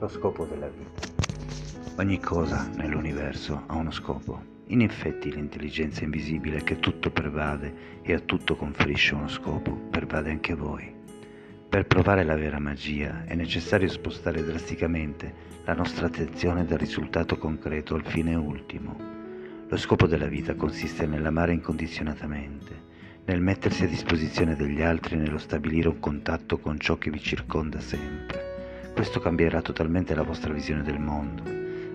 Lo scopo della vita. Ogni cosa nell'universo ha uno scopo. In effetti l'intelligenza invisibile che tutto pervade e a tutto conferisce uno scopo, pervade anche voi. Per provare la vera magia è necessario spostare drasticamente la nostra attenzione dal risultato concreto al fine ultimo. Lo scopo della vita consiste nell'amare incondizionatamente, nel mettersi a disposizione degli altri e nello stabilire un contatto con ciò che vi circonda sempre. Questo cambierà totalmente la vostra visione del mondo.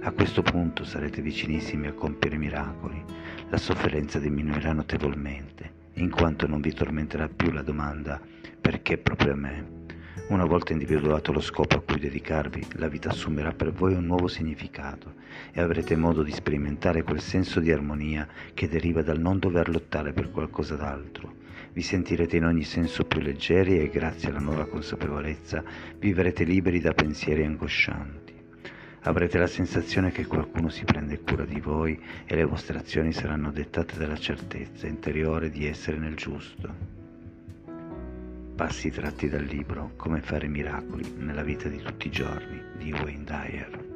A questo punto sarete vicinissimi a compiere miracoli. La sofferenza diminuirà notevolmente, in quanto non vi tormenterà più la domanda perché proprio a me. Una volta individuato lo scopo a cui dedicarvi, la vita assumerà per voi un nuovo significato e avrete modo di sperimentare quel senso di armonia che deriva dal non dover lottare per qualcosa d'altro. Vi sentirete in ogni senso più leggeri e grazie alla nuova consapevolezza vivrete liberi da pensieri angoscianti. Avrete la sensazione che qualcuno si prende cura di voi e le vostre azioni saranno dettate dalla certezza interiore di essere nel giusto. Passi tratti dal libro Come fare miracoli nella vita di tutti i giorni di Wayne Dyer.